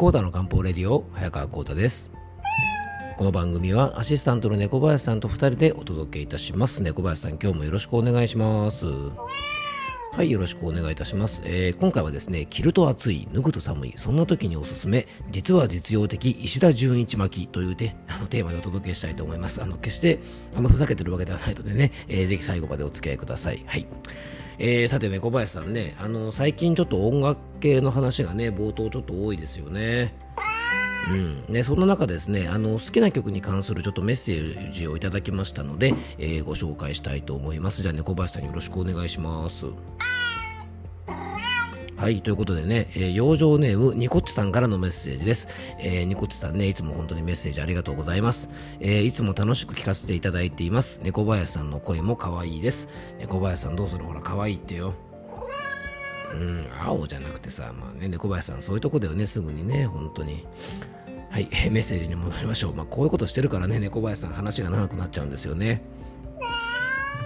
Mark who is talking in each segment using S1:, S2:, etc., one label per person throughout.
S1: コーダの漢方レディオ早川コーダです。この番組はアシスタントの猫林さんと2人でお届けいたします。猫林さん今日もよろしくお願いします。はいよろしくお願いいたします、えー、今回はですね着ると暑い脱ぐと寒いそんな時におすすめ実は実用的石田純一巻きというねあのテーマでお届けしたいと思います。あの決してあのふざけてるわけではないのでね、えー、ぜひ最後までお付き合いください。はい。えー、さてね小林さんねあの最近ちょっと音楽系の話がね冒頭ちょっと多いですよねうんね、そんな中ですねあの好きな曲に関するちょっとメッセージをいただきましたので、えー、ご紹介したいと思いますじゃあ猫林さんよろしくお願いしますはい、ということでね、えー、養生ネーム、ニコッチさんからのメッセージです。えー、ニコッチさんね、いつも本当にメッセージありがとうございます。えー、いつも楽しく聞かせていただいています。猫林さんの声も可愛いです。猫林さんどうするほら、可愛いってよ。うん、青じゃなくてさ、まあね、猫林さんそういうとこだよね、すぐにね、本当に。はい、メッセージに戻りましょう。まあ、こういうことしてるからね、猫林さん話が長くなっちゃうんですよね。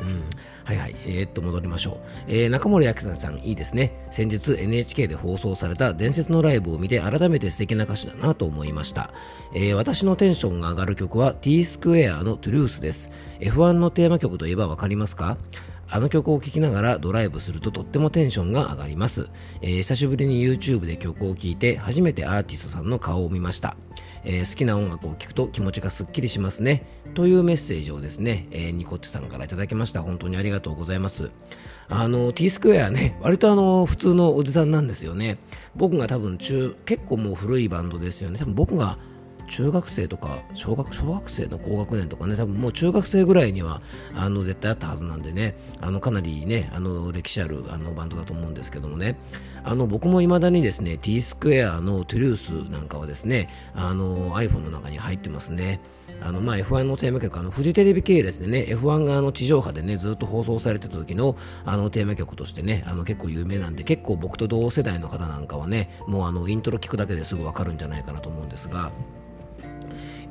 S1: うん。はいはい。えー、っと、戻りましょう。えー、中森明菜さん、いいですね。先日 NHK で放送された伝説のライブを見て改めて素敵な歌詞だなと思いました。えー、私のテンションが上がる曲は T スクエアのトゥルースです。F1 のテーマ曲といえばわかりますか？あの曲を聴きながらドライブするととってもテンションが上がります、えー、久しぶりに YouTube で曲を聴いて初めてアーティストさんの顔を見ました、えー、好きな音楽を聴くと気持ちがすっきりしますね。というメッセージをですね、えー、ニコッチさんからいただきました。本当にありがとうございます。あの T スクエアね割とあの普通のおじさんなんですよね。僕が多分中結構もう古いバンドですよね。多分僕が中学生とか小学小学生の高学年とかね多分もう中学生ぐらいにはあの絶対あったはずなんでね。あのかなりねあの歴史あるあのバンドだと思うんですけどもね。あの僕も未だにですね T スクエアのトゥルースなんかはですねあの iPhone の中に入ってますね。あのまあ F1 のテーマ曲、あのフジテレビ系列でね、F1 があの地上波でね、ずっと放送されてた時のあのテーマ曲としてね、あの結構有名なんで、結構僕と同世代の方なんかはね、もうあのイントロ聞くだけですぐわかるんじゃないかなと思うんですが、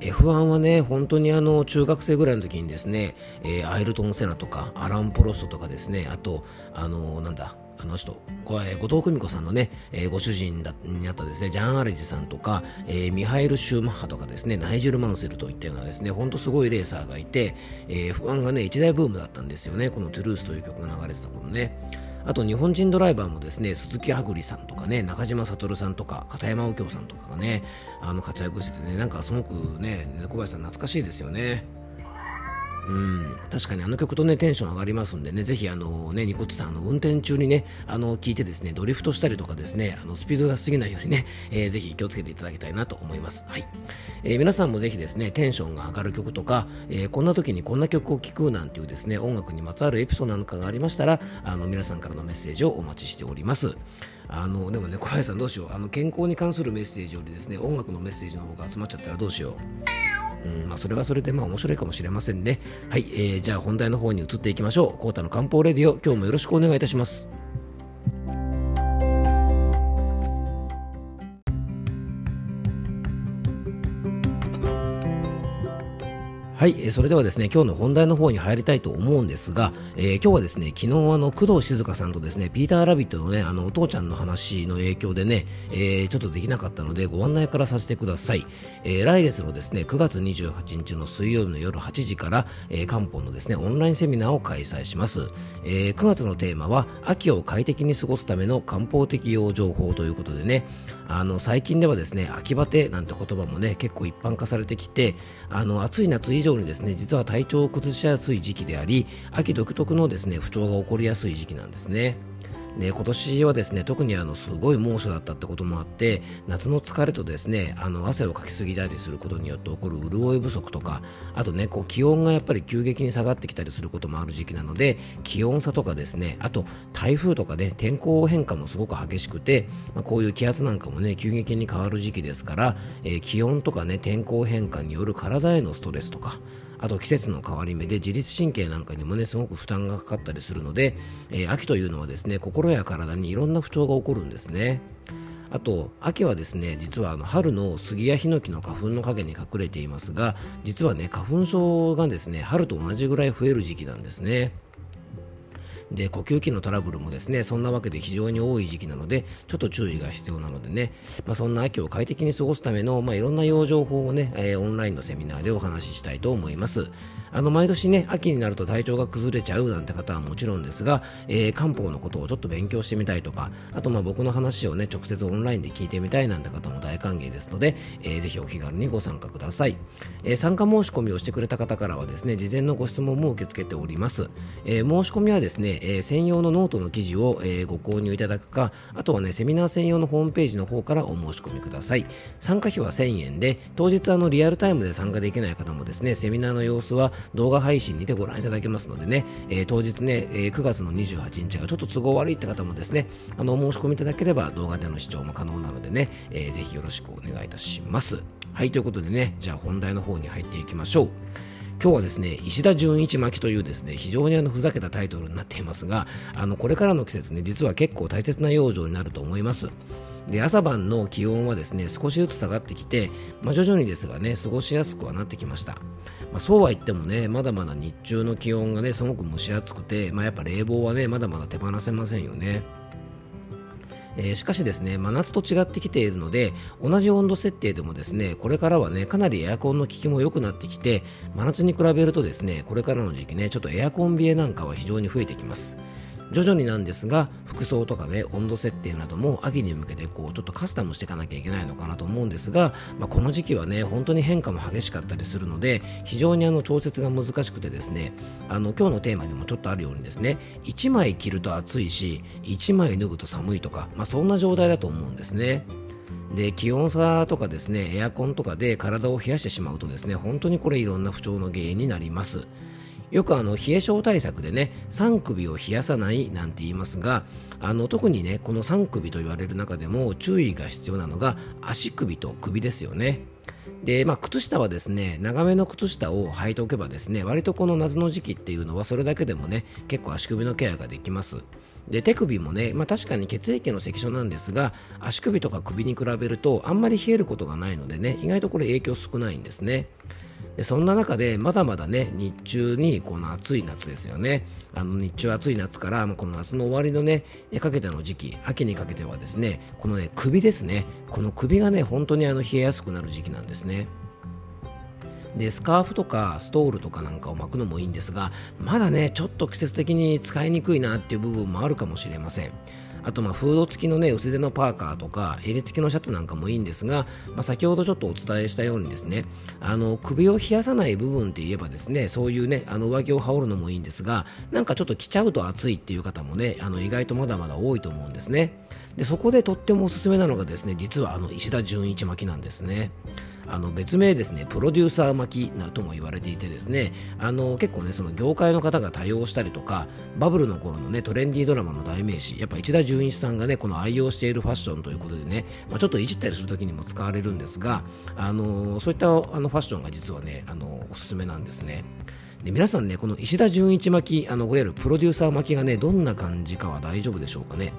S1: F1 はね、本当にあの中学生ぐらいの時にですね、えー、アイルトン・セナとかアラン・プロストとかですね、あと、あのなんだ、あの人、後藤久美子さんのね、えー、ご主人だになったですね、ジャン・アレジさんとか、えー、ミハイル・シューマッハとかですね、ナイジェル・マンセルといったようなですね、ほんとすごいレーサーがいて、えー、F1 がね、一大ブームだったんですよね、このトゥルースという曲が流れてた頃ね。あと日本人ドライバーもですね鈴木はぐりさんとかね中島悟さんとか片山右京さんとかがねあの活躍しててねなんかすごくね猫林さん懐かしいですよね。うん、確かにあの曲とねテンション上がりますんでねぜひあのねニコッチさんあの運転中にねあの聞いてですねドリフトしたりとかですねあのスピードが過ぎないようにね、えー、ぜひ気をつけていただきたいなと思います。はい、えー、皆さんもぜひですねテンションが上がる曲とか、えー、こんな時にこんな曲を聴くなんていうですね音楽にまつわるエピソードなんかがありましたらあの皆さんからのメッセージをお待ちしております。あのでもね小林さんどうしよう。あの健康に関するメッセージよりですね音楽のメッセージの方が集まっちゃったらどうしよう。うんまあ、それはそれでまあ面白いかもしれませんね。はい、えー、じゃあ本題の方に移っていきましょう。コータの漢方レディオ、今日もよろしくお願いいたします。はい、それではですね、今日の本題の方に入りたいと思うんですが、えー、今日はですね、昨日あの、工藤静香さんとですね、ピーターラビットのね、あの、お父ちゃんの話の影響でね、えー、ちょっとできなかったので、ご案内からさせてください。えー、来月のですね、9月28日の水曜日の夜8時から、えー、漢方のですね、オンラインセミナーを開催します。えー、9月のテーマは、秋を快適に過ごすための漢方的養生法ということでね、あの、最近ではですね、秋バテなんて言葉もね、結構一般化されてきて、あの、暑い夏以上にですね実は体調を崩しやすい時期であり秋独特のですね不調が起こりやすい時期なんですね。で今年はですね特にあのすごい猛暑だったってこともあって夏の疲れとですねあの汗をかきすぎたりすることによって起こる潤い不足とかあとねこう気温がやっぱり急激に下がってきたりすることもある時期なので気温差とかですねあと台風とかね天候変化もすごく激しくて、まあ、こういう気圧なんかもね急激に変わる時期ですから、えー、気温とかね天候変化による体へのストレスとかあと季節の変わり目で自律神経なんかにもねすごく負担がかかったりするので、えー、秋というのはですね心や体にいろんな不調が起こるんですね。あと秋はですね実はあの春の杉やヒノキの花粉の陰に隠れていますが実はね花粉症がですね春と同じぐらい増える時期なんですね。で呼吸器のトラブルもですねそんなわけで非常に多い時期なのでちょっと注意が必要なのでね、まあ、そんな秋を快適に過ごすための、まあ、いろんな養生法をね、えー、オンラインのセミナーでお話ししたいと思います。あの毎年ね秋になると体調が崩れちゃうなんて方はもちろんですが、えー、漢方のことをちょっと勉強してみたいとかあとまあ僕の話をね直接オンラインで聞いてみたいなんて方も大歓迎ですので、えー、ぜひお気軽にご参加ください、えー、参加申し込みをしてくれた方からはですね事前のご質問も受け付けております、えー、申し込みはですね、えー、専用のノートの記事を、えー、ご購入いただくかあとはねセミナー専用のホームページの方からお申し込みください。参加費は1000円で当日あのリアルタイムで参加できない方もですねセミナーの様子は動画配信にてご覧いただけますのでね、えー、当日ね、えー、9月の28日がちょっと都合悪いって方もですねあのお申し込みいただければ動画での視聴も可能なのでね、えー、ぜひよろしくお願いいたします。はいということでねじゃあ本題の方に入っていきましょう。今日はですね石田純一巻というですね非常にあのふざけたタイトルになっていますがあのこれからの季節ね実は結構大切な養生になると思います。で朝晩の気温はですね少しずつ下がってきて、まあ、徐々にですがね過ごしやすくはなってきました、まあ、そうは言ってもねまだまだ日中の気温がねすごく蒸し暑くて、まあ、やっぱ冷房はねまだまだ手放せませんよね。えー、しかしですね真夏と違ってきているので同じ温度設定でもですねこれからはねかなりエアコンの効きも良くなってきて真夏に比べるとですねこれからの時期ねちょっとエアコン冷えなんかは非常に増えてきます。徐々になんですが服装とかね温度設定なども秋に向けてこうちょっとカスタムしていかなきゃいけないのかなと思うんですが、まあ、この時期はね本当に変化も激しかったりするので非常にあの調節が難しくてですねあの今日のテーマにもちょっとあるようにですね1枚着ると暑いし1枚脱ぐと寒いとか、まあ、そんな状態だと思うんですね。で気温差とかですねエアコンとかで体を冷やしてしまうとですね本当にこれいろんな不調の原因になります。よくあの冷え性対策でね3首を冷やさないなんて言いますがあの特にねこの3首と言われる中でも注意が必要なのが足首と首ですよねで、まあ、靴下はですね、長めの靴下を履いておけばですね、割とこの夏の時期っていうのはそれだけでもね、結構足首のケアができます。で、手首もね、まあ、確かに血液の関所なんですが、足首とか首に比べるとあんまり冷えることがないのでね、意外とこれ影響少ないんですね。でそんな中でまだまだね日中にこの暑い夏ですよね。あの日中暑い夏からこの夏の終わりのねかけての時期秋にかけてはですねこのね首ですね。この首がね本当にあの冷えやすくなる時期なんですね。でスカーフとかストールとかなんかを巻くのもいいんですがまだねちょっと季節的に使いにくいなっていう部分もあるかもしれません。あとまあフード付きのね薄手のパーカーとか襟付きのシャツなんかもいいんですが、まあ、先ほどちょっとお伝えしたようにですねあの首を冷やさない部分って言えばですねそういうねあの上着を羽織るのもいいんですがなんかちょっと着ちゃうと暑いっていう方もねあの意外とまだまだ多いと思うんですね。でそこでとってもおすすめなのがですね実はあの石田純一巻きなんですね。あの別名ですねプロデューサー巻きなとも言われていてですねあの結構ねその業界の方が多用したりとかバブルの頃のねトレンディードラマの代名詞やっぱ市田純一さんがねこの愛用しているファッションということでね、まあ、ちょっといじったりする時にも使われるんですがあのそういったあのファッションが実はねあのおすすめなんですね。で皆さんね、この石田純一巻き、あのいわゆるプロデューサー巻きがね、どんな感じかは大丈夫でしょうかね。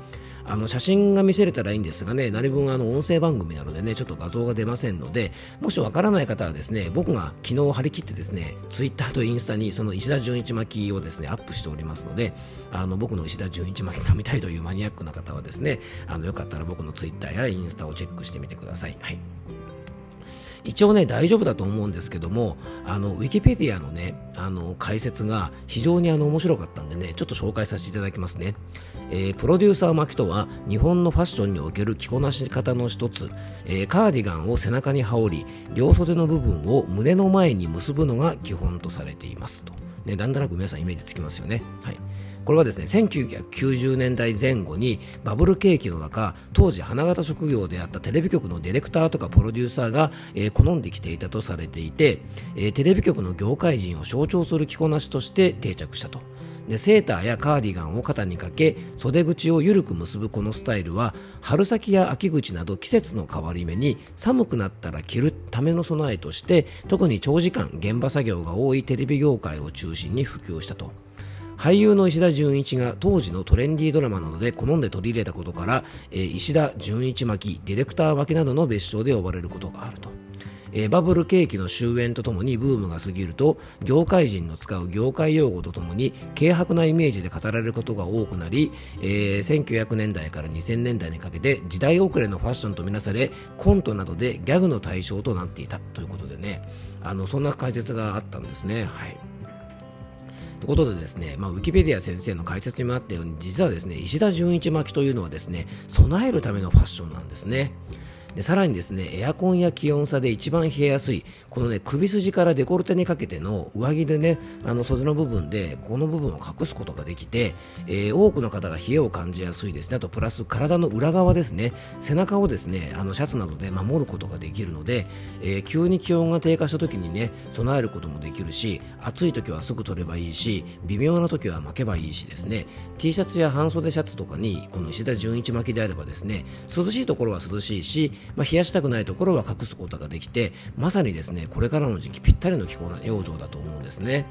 S1: あの写真が見せれたらいいんですがね、何分あの音声番組なのでね、ちょっと画像が出ませんので、もしわからない方はですね、僕が昨日張り切ってですね、ツイッターとインスタにその石田純一巻きをですね、アップしておりますので、あの僕の石田純一巻きが見たいというマニアックな方はですね、あのよかったら僕の Twitter やインスタをチェックしてみてください。はい。一応ね、大丈夫だと思うんですけども、あの、ウィキペディアのね、あの、解説が非常にあの、面白かったんでね、ちょっと紹介させていただきますね。えー、プロデューサー巻きとは、日本のファッションにおける着こなし方の一つ、えー、カーディガンを背中に羽織り、両袖の部分を胸の前に結ぶのが基本とされていますと。ね、だんだんく皆さんイメージつきますよね。はい。これはですね1990年代前後にバブル景気の中当時花形職業であったテレビ局のディレクターとかプロデューサーが、えー、好んできていたとされていて、え、テレビ局の業界人を象徴する着こなしとして定着したと。でセーターやカーディガンを肩にかけ袖口を緩く結ぶこのスタイルは春先や秋口など季節の変わり目に寒くなったら着るための備えとして特に長時間現場作業が多いテレビ業界を中心に普及したと。俳優の石田純一が当時のトレンディードラマなどで好んで取り入れたことから、えー、石田純一巻ディレクター巻などの別称で呼ばれることがあると。えー、バブル景気の終焉とともにブームが過ぎると業界人の使う業界用語とともに軽薄なイメージで語られることが多くなり、えー、1900年代から2000年代にかけて時代遅れのファッションとみなされコントなどでギャグの対象となっていたということでねあのそんな解説があったんですね。はいということでですね、まあ、ウィキペディア先生の解説にもあったように、実はですね、石田純一巻きというのはですね、備えるためのファッションなんですね。でさらにですねエアコンや気温差で一番冷えやすいこのね首筋からデコルテにかけての上着でねあの袖の部分でこの部分を隠すことができて、えー、多くの方が冷えを感じやすいですね。あとプラス体の裏側ですね。背中をですねあのシャツなどで守ることができるので、えー、急に気温が低下した時にね備えることもできるし暑い時はすぐ取ればいいし微妙な時は巻けばいいしですね。T シャツや半袖シャツとかにこの石田純一巻きであればですね涼しいところは涼しいしまあ、冷やしたくないところは隠すことができてまさにですねこれからの時期ぴったりの気候な養生だと思うんですね。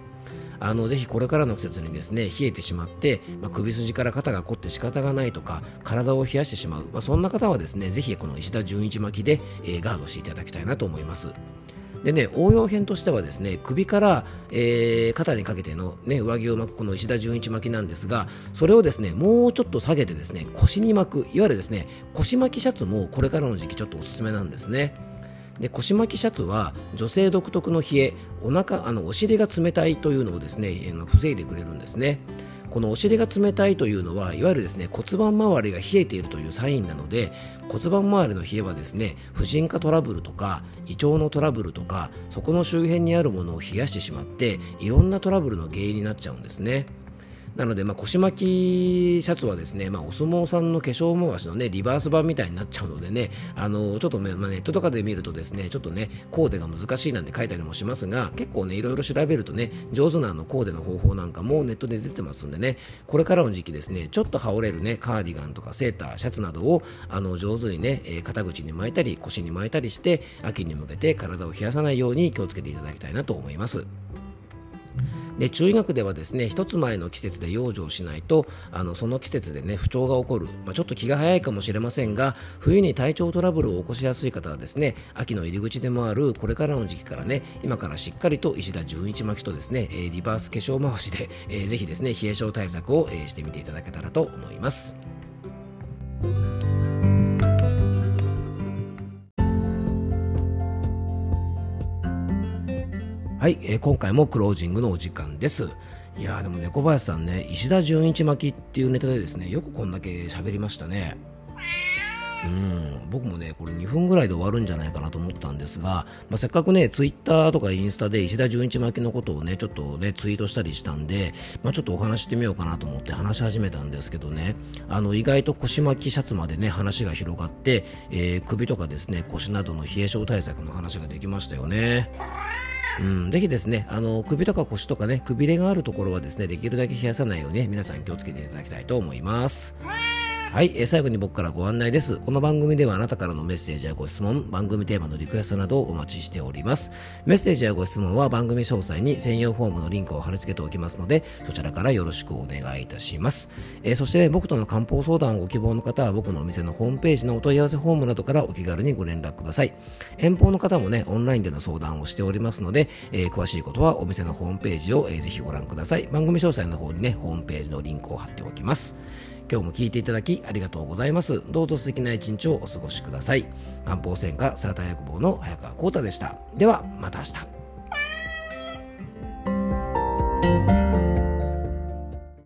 S1: あのぜひこれからの季節にですね冷えてしまって、まあ、首筋から肩が凝って仕方がないとか体を冷やしてしまう、まあ、そんな方はですねぜひこの石田純一巻きで、えー、ガードしていただきたいなと思います。でね、応用編としてはですね、首から、えー、肩にかけてのね、上着を巻くこの石田純一巻きなんですが、それをですね、もうちょっと下げてですね、腰に巻く、いわゆるですね、腰巻きシャツもこれからの時期ちょっとおすすめなんですね。で腰巻きシャツは女性独特の冷えお腹あのお尻が冷たいというのをですね防いでくれるんですねこのお尻が冷たいというのはいわゆるですね骨盤周りが冷えているというサインなので骨盤周りの冷えはですね婦人科トラブルとか胃腸のトラブルとかそこの周辺にあるものを冷やしてしまっていろんなトラブルの原因になっちゃうんですね。なので、まあ、腰巻きシャツはですね、まあ、お相撲さんの化粧回しのね、リバース版みたいになっちゃうのでね、あの、ちょっと、まあ、ネットとかで見るとですね、ちょっとね、コーデが難しいなんて書いたりもしますが、結構ね、いろいろ調べるとね、上手なあのコーデの方法なんかもネットで出てますんでね、これからの時期ですね、ちょっと羽織れるね、カーディガンとかセーター、シャツなどを、あの、上手にね、え、肩口に巻いたり、腰に巻いたりして、秋に向けて体を冷やさないように気をつけていただきたいなと思います。で中医学ではですね一つ前の季節で養生しないとあのその季節でね不調が起こる、まあ、ちょっと気が早いかもしれませんが冬に体調トラブルを起こしやすい方はですね秋の入り口でもあるこれからの時期からね今からしっかりと石田純一巻きとですねえリバース化粧回しで、えー、ぜひですね冷え症対策を、えー、してみていただけたらと思います。はい、えー、今回もクロージングのお時間です。いやでも猫林さんね、石田純一巻きっていうネタでですね、よくこんだけ喋りましたね。うん、僕もね、これ2分ぐらいで終わるんじゃないかなと思ったんですが、まあ、せっかくね、ツイッターとかインスタで石田純一巻きのことをね、ちょっとね、ツイートしたりしたんで、まあ、ちょっとお話してみようかなと思って話し始めたんですけどね、あの、意外と腰巻きシャツまでね、話が広がって、えー、首とかですね、腰などの冷え性対策の話ができましたよね。うん、ぜひですね、あの、首とか腰とかね、くびれがあるところはですね、できるだけ冷やさないように、ね、皆さん気をつけていただきたいと思います。はい、えー、最後に僕からご案内です。この番組ではあなたからのメッセージやご質問、番組テーマのリクエストなどをお待ちしております。メッセージやご質問は番組詳細に専用フォームのリンクを貼り付けておきますので、そちらからよろしくお願いいたします。えー、そして、ね、僕との漢方相談をご希望の方は僕のお店のホームページのお問い合わせフォームなどからお気軽にご連絡ください。遠方の方もね、オンラインでの相談をしておりますので、えー、詳しいことはお店のホームページを、えー、ぜひご覧ください。番組詳細の方にね、ホームページのリンクを貼っておきます。今日も聞いていただきありがとうございます。どうぞ素敵な一日をお過ごしください。漢方専科サーター薬房の早川浩太でした。では、また明日。